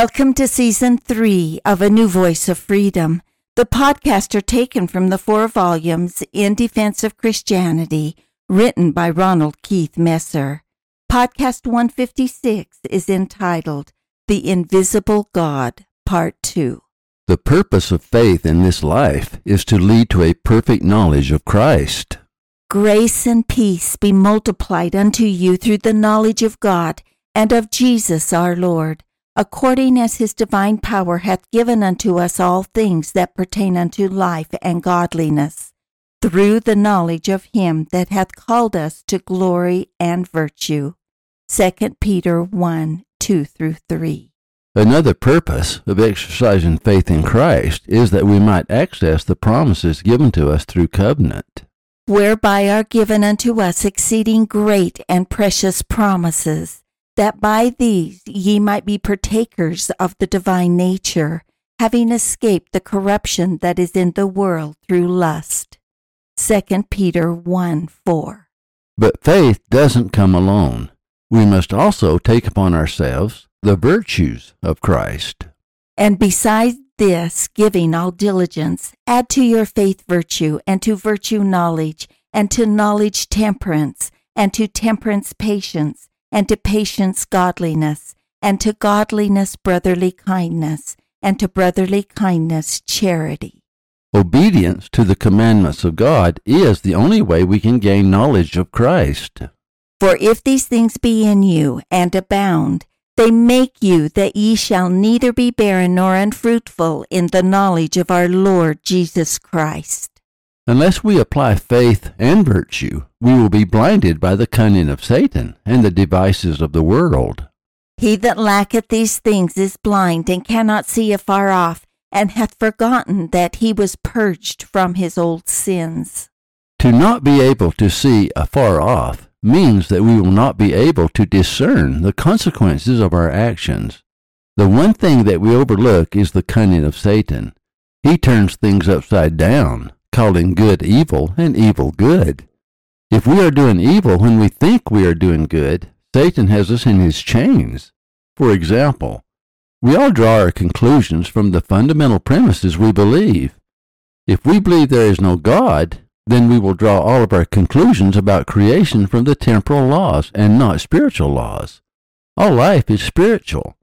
Welcome to season three of A New Voice of Freedom. The podcasts are taken from the four volumes In Defense of Christianity, written by Ronald Keith Messer. Podcast 156 is entitled The Invisible God, Part 2. The purpose of faith in this life is to lead to a perfect knowledge of Christ. Grace and peace be multiplied unto you through the knowledge of God and of Jesus our Lord according as his divine power hath given unto us all things that pertain unto life and godliness, through the knowledge of him that hath called us to glory and virtue. 2 Peter 1 2 through 3. Another purpose of exercising faith in Christ is that we might access the promises given to us through covenant. Whereby are given unto us exceeding great and precious promises that by these ye might be partakers of the divine nature, having escaped the corruption that is in the world through lust. 2 Peter 1 4. But faith doesn't come alone. We must also take upon ourselves the virtues of Christ. And besides this, giving all diligence, add to your faith virtue, and to virtue knowledge, and to knowledge temperance, and to temperance patience and to patience godliness, and to godliness brotherly kindness, and to brotherly kindness charity. Obedience to the commandments of God is the only way we can gain knowledge of Christ. For if these things be in you and abound, they make you that ye shall neither be barren nor unfruitful in the knowledge of our Lord Jesus Christ. Unless we apply faith and virtue, we will be blinded by the cunning of Satan and the devices of the world. He that lacketh these things is blind and cannot see afar off, and hath forgotten that he was purged from his old sins. To not be able to see afar off means that we will not be able to discern the consequences of our actions. The one thing that we overlook is the cunning of Satan. He turns things upside down calling good evil and evil good. If we are doing evil when we think we are doing good, Satan has us in his chains. For example, we all draw our conclusions from the fundamental premises we believe. If we believe there is no God, then we will draw all of our conclusions about creation from the temporal laws and not spiritual laws. All life is spiritual.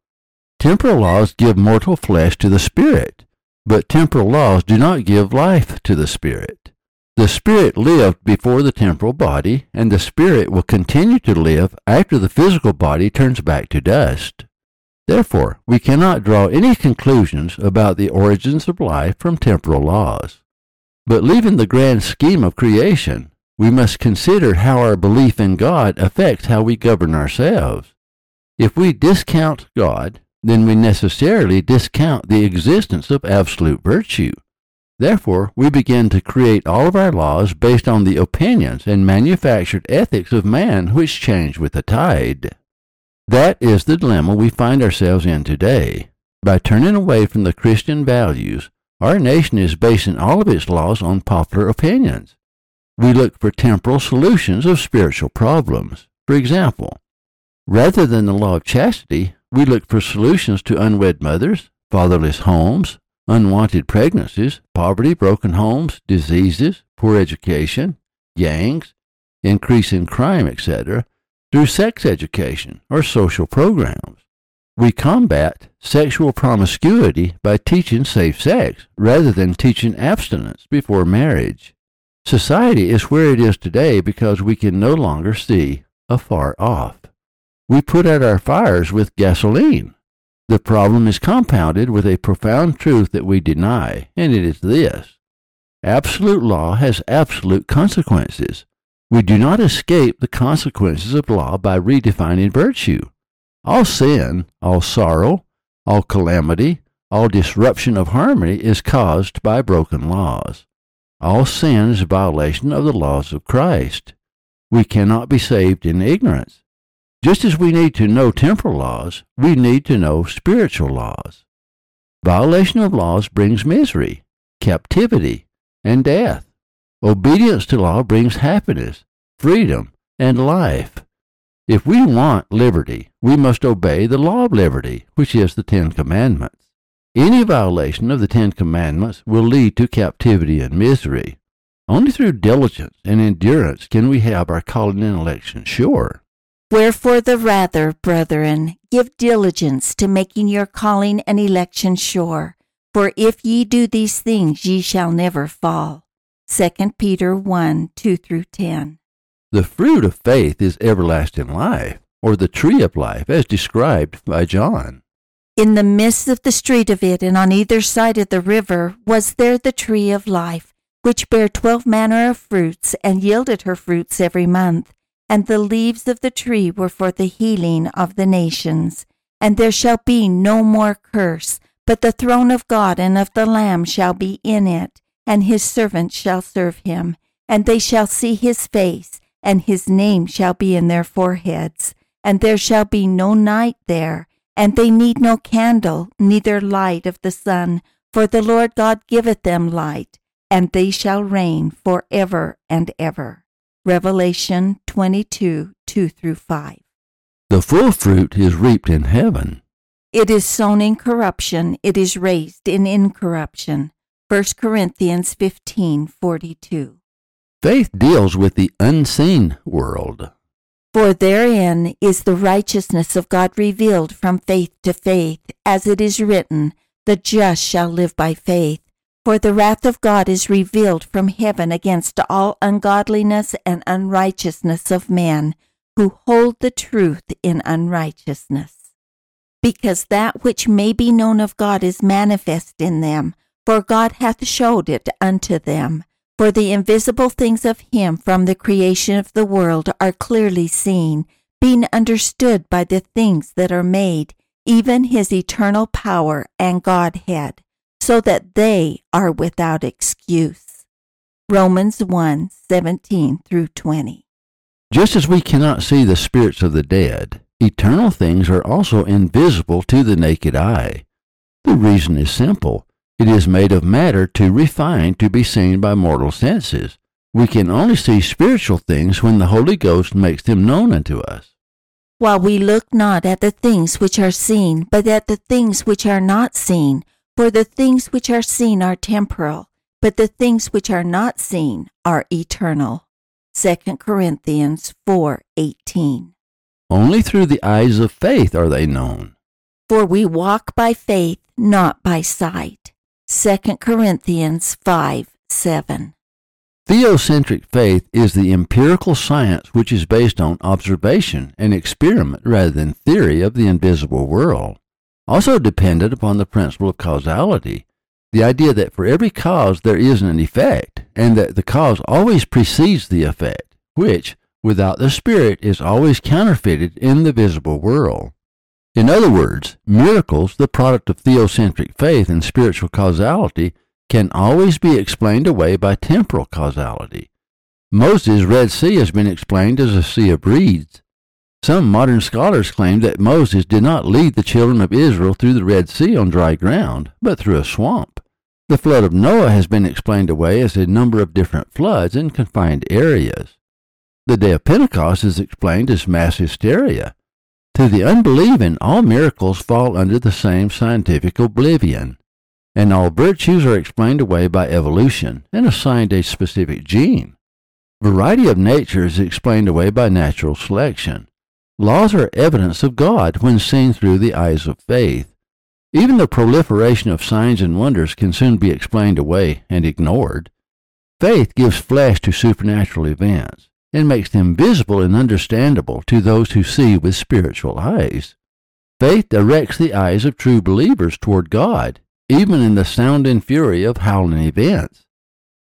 Temporal laws give mortal flesh to the spirit, but temporal laws do not give life to the spirit. The spirit lived before the temporal body, and the spirit will continue to live after the physical body turns back to dust. Therefore, we cannot draw any conclusions about the origins of life from temporal laws. But leaving the grand scheme of creation, we must consider how our belief in God affects how we govern ourselves. If we discount God, then we necessarily discount the existence of absolute virtue. Therefore, we begin to create all of our laws based on the opinions and manufactured ethics of man which change with the tide. That is the dilemma we find ourselves in today. By turning away from the Christian values, our nation is basing all of its laws on popular opinions. We look for temporal solutions of spiritual problems. For example, rather than the law of chastity, we look for solutions to unwed mothers, fatherless homes, unwanted pregnancies, poverty, broken homes, diseases, poor education, gangs, increase in crime, etc., through sex education or social programs. We combat sexual promiscuity by teaching safe sex rather than teaching abstinence before marriage. Society is where it is today because we can no longer see afar off we put out our fires with gasoline. The problem is compounded with a profound truth that we deny, and it is this absolute law has absolute consequences. We do not escape the consequences of law by redefining virtue. All sin, all sorrow, all calamity, all disruption of harmony is caused by broken laws. All sin is a violation of the laws of Christ. We cannot be saved in ignorance. Just as we need to know temporal laws, we need to know spiritual laws. Violation of laws brings misery, captivity, and death. Obedience to law brings happiness, freedom, and life. If we want liberty, we must obey the law of liberty, which is the Ten Commandments. Any violation of the Ten Commandments will lead to captivity and misery. Only through diligence and endurance can we have our calling and election sure. Wherefore, the rather, brethren, give diligence to making your calling and election sure. For if ye do these things, ye shall never fall. 2 Peter 1 2 through 10. The fruit of faith is everlasting life, or the tree of life, as described by John. In the midst of the street of it, and on either side of the river, was there the tree of life, which bare twelve manner of fruits, and yielded her fruits every month. And the leaves of the tree were for the healing of the nations. And there shall be no more curse, but the throne of God and of the Lamb shall be in it, and his servants shall serve him. And they shall see his face, and his name shall be in their foreheads. And there shall be no night there, and they need no candle, neither light of the sun, for the Lord God giveth them light, and they shall reign for ever and ever. Revelation 22 2 through 5. The full fruit is reaped in heaven. It is sown in corruption, it is raised in incorruption. 1 Corinthians 15:42. Faith deals with the unseen world. For therein is the righteousness of God revealed from faith to faith, as it is written, The just shall live by faith. For the wrath of God is revealed from heaven against all ungodliness and unrighteousness of men, who hold the truth in unrighteousness. Because that which may be known of God is manifest in them, for God hath showed it unto them. For the invisible things of him from the creation of the world are clearly seen, being understood by the things that are made, even his eternal power and Godhead, so that they are without excuse. Romans 1 17 through 20. Just as we cannot see the spirits of the dead, eternal things are also invisible to the naked eye. The reason is simple. It is made of matter too refined to be seen by mortal senses. We can only see spiritual things when the Holy Ghost makes them known unto us. While we look not at the things which are seen, but at the things which are not seen, for the things which are seen are temporal, but the things which are not seen are eternal. 2 Corinthians 4:18. Only through the eyes of faith are they known. For we walk by faith, not by sight. 2 Corinthians 5 7. Theocentric faith is the empirical science which is based on observation and experiment rather than theory of the invisible world. Also dependent upon the principle of causality, the idea that for every cause there is an effect, and that the cause always precedes the effect, which, without the Spirit, is always counterfeited in the visible world. In other words, miracles, the product of theocentric faith and spiritual causality, can always be explained away by temporal causality. Moses' Red Sea has been explained as a sea of reeds. Some modern scholars claim that Moses did not lead the children of Israel through the Red Sea on dry ground, but through a swamp. The flood of Noah has been explained away as a number of different floods in confined areas. The day of Pentecost is explained as mass hysteria. To the unbelieving, all miracles fall under the same scientific oblivion, and all virtues are explained away by evolution and assigned a specific gene. Variety of nature is explained away by natural selection. Laws are evidence of God when seen through the eyes of faith. Even the proliferation of signs and wonders can soon be explained away and ignored. Faith gives flesh to supernatural events and makes them visible and understandable to those who see with spiritual eyes. Faith directs the eyes of true believers toward God, even in the sound and fury of howling events.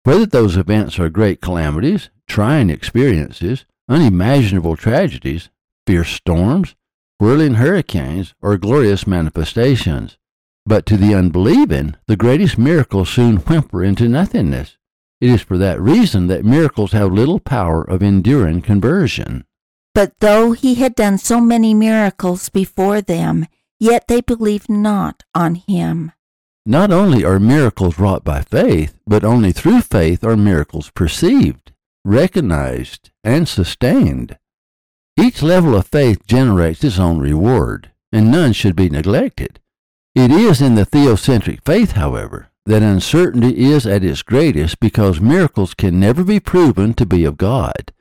Whether those events are great calamities, trying experiences, unimaginable tragedies, fierce storms, whirling hurricanes, or glorious manifestations. But to the unbelieving, the greatest miracles soon whimper into nothingness. It is for that reason that miracles have little power of enduring conversion. But though he had done so many miracles before them, yet they believed not on him. Not only are miracles wrought by faith, but only through faith are miracles perceived, recognized, and sustained. Each level of faith generates its own reward, and none should be neglected. It is in the theocentric faith, however, that uncertainty is at its greatest because miracles can never be proven to be of God.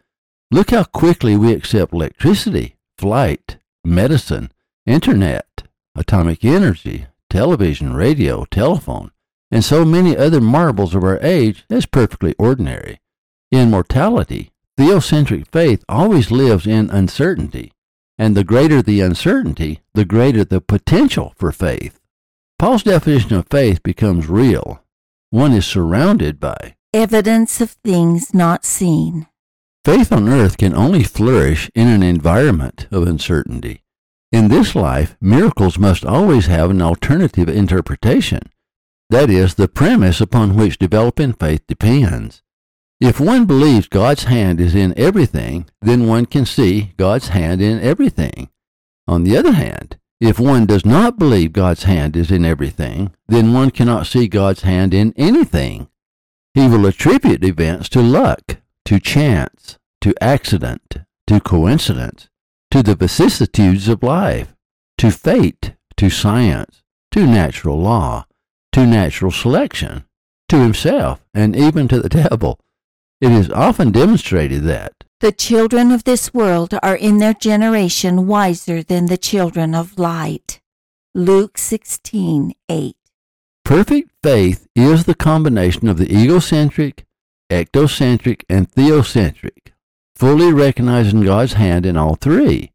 Look how quickly we accept electricity, flight, medicine, internet, atomic energy, television, radio, telephone, and so many other marvels of our age as perfectly ordinary. In mortality, theocentric faith always lives in uncertainty, and the greater the uncertainty, the greater the potential for faith. Paul's definition of faith becomes real. One is surrounded by evidence of things not seen. Faith on earth can only flourish in an environment of uncertainty. In this life, miracles must always have an alternative interpretation. That is, the premise upon which developing faith depends. If one believes God's hand is in everything, then one can see God's hand in everything. On the other hand, if one does not believe God's hand is in everything, then one cannot see God's hand in anything. He will attribute events to luck, to chance, to accident, to coincidence, to the vicissitudes of life, to fate, to science, to natural law, to natural selection, to himself, and even to the devil. It is often demonstrated that the children of this world are in their generation wiser than the children of light. Luke 16:8. Perfect faith is the combination of the egocentric, ectocentric, and theocentric, fully recognizing God's hand in all three,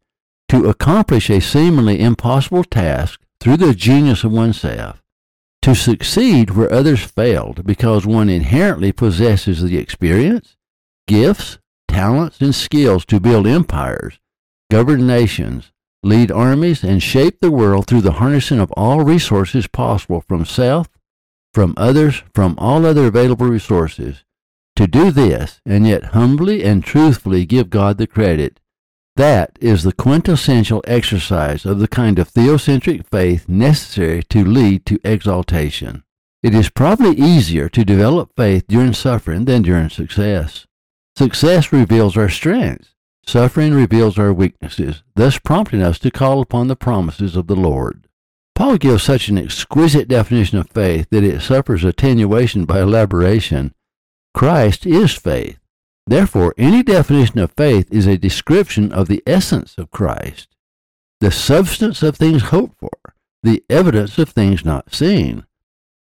to accomplish a seemingly impossible task through the genius of oneself, to succeed where others failed because one inherently possesses the experience, gifts, talents, and skills to build empires, govern nations, lead armies, and shape the world through the harnessing of all resources possible from self, from others, from all other available resources. To do this, and yet humbly and truthfully give God the credit, that is the quintessential exercise of the kind of theocentric faith necessary to lead to exaltation. It is probably easier to develop faith during suffering than during success. Success reveals our strengths. Suffering reveals our weaknesses, thus prompting us to call upon the promises of the Lord. Paul gives such an exquisite definition of faith that it suffers attenuation by elaboration. Christ is faith. Therefore, any definition of faith is a description of the essence of Christ, the substance of things hoped for, the evidence of things not seen.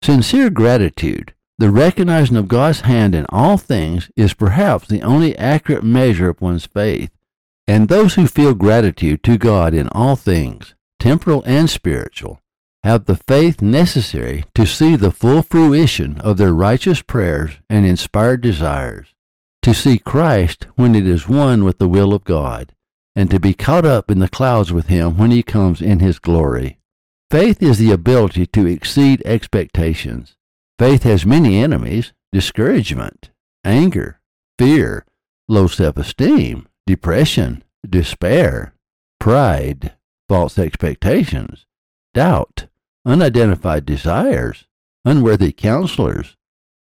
Sincere gratitude, the recognizing of God's hand in all things, is perhaps the only accurate measure of one's faith. And those who feel gratitude to God in all things, temporal and spiritual, have the faith necessary to see the full fruition of their righteous prayers and inspired desires to see Christ when it is one with the will of God, and to be caught up in the clouds with him when he comes in his glory. Faith is the ability to exceed expectations. Faith has many enemies discouragement, anger, fear, low self esteem, depression, despair, pride, false expectations, doubt, unidentified desires, unworthy counselors,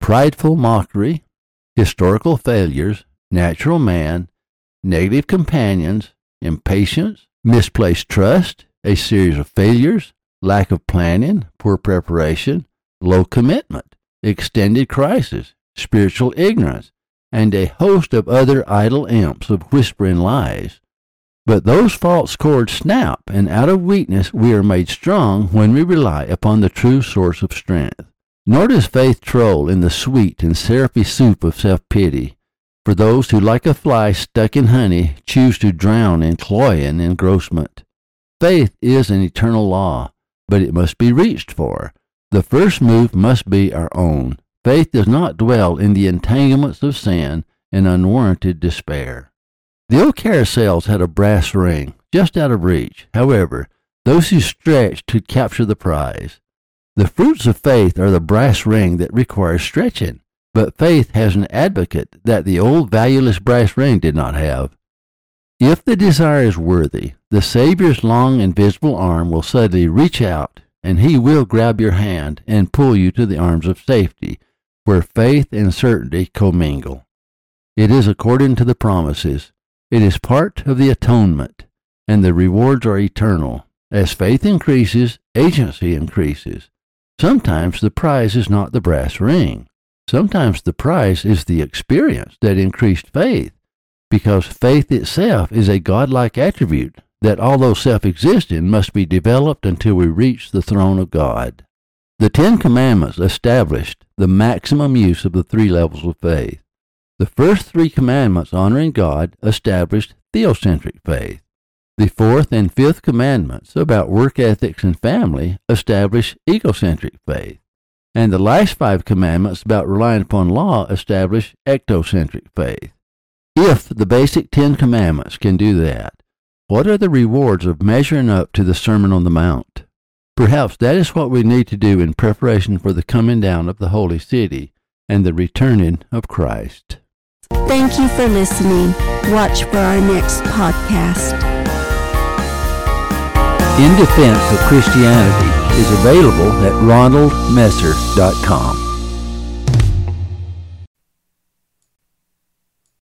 prideful mockery, historical failures, natural man, negative companions, impatience, misplaced trust, a series of failures, lack of planning, poor preparation, low commitment, extended crisis, spiritual ignorance, and a host of other idle imps of whispering lies. But those false cords snap, and out of weakness we are made strong when we rely upon the true source of strength. Nor does faith troll in the sweet and syrupy soup of self pity for those who, like a fly stuck in honey, choose to drown in cloying engrossment. Faith is an eternal law, but it must be reached for. The first move must be our own. Faith does not dwell in the entanglements of sin and unwarranted despair. The old carousels had a brass ring just out of reach. However, those who stretched could capture the prize. The fruits of faith are the brass ring that requires stretching, but faith has an advocate that the old valueless brass ring did not have. If the desire is worthy, the Savior's long invisible arm will suddenly reach out, and he will grab your hand and pull you to the arms of safety, where faith and certainty commingle. It is according to the promises It is part of the atonement, and the rewards are eternal. As faith increases, agency increases. Sometimes the prize is not the brass ring. Sometimes the prize is the experience that increased faith, because faith itself is a godlike attribute that, although self existing, must be developed until we reach the throne of God. The Ten Commandments established the maximum use of the three levels of faith. The first three commandments honoring God established theocentric faith. The fourth and fifth commandments about work ethics and family establish egocentric faith. And the last five commandments about relying upon law establish ectocentric faith. If the basic Ten Commandments can do that, what are the rewards of measuring up to the Sermon on the Mount? Perhaps that is what we need to do in preparation for the coming down of the Holy City and the returning of Christ. Thank you for listening. Watch for our next podcast. In Defense of Christianity is available at ronaldmesser.com.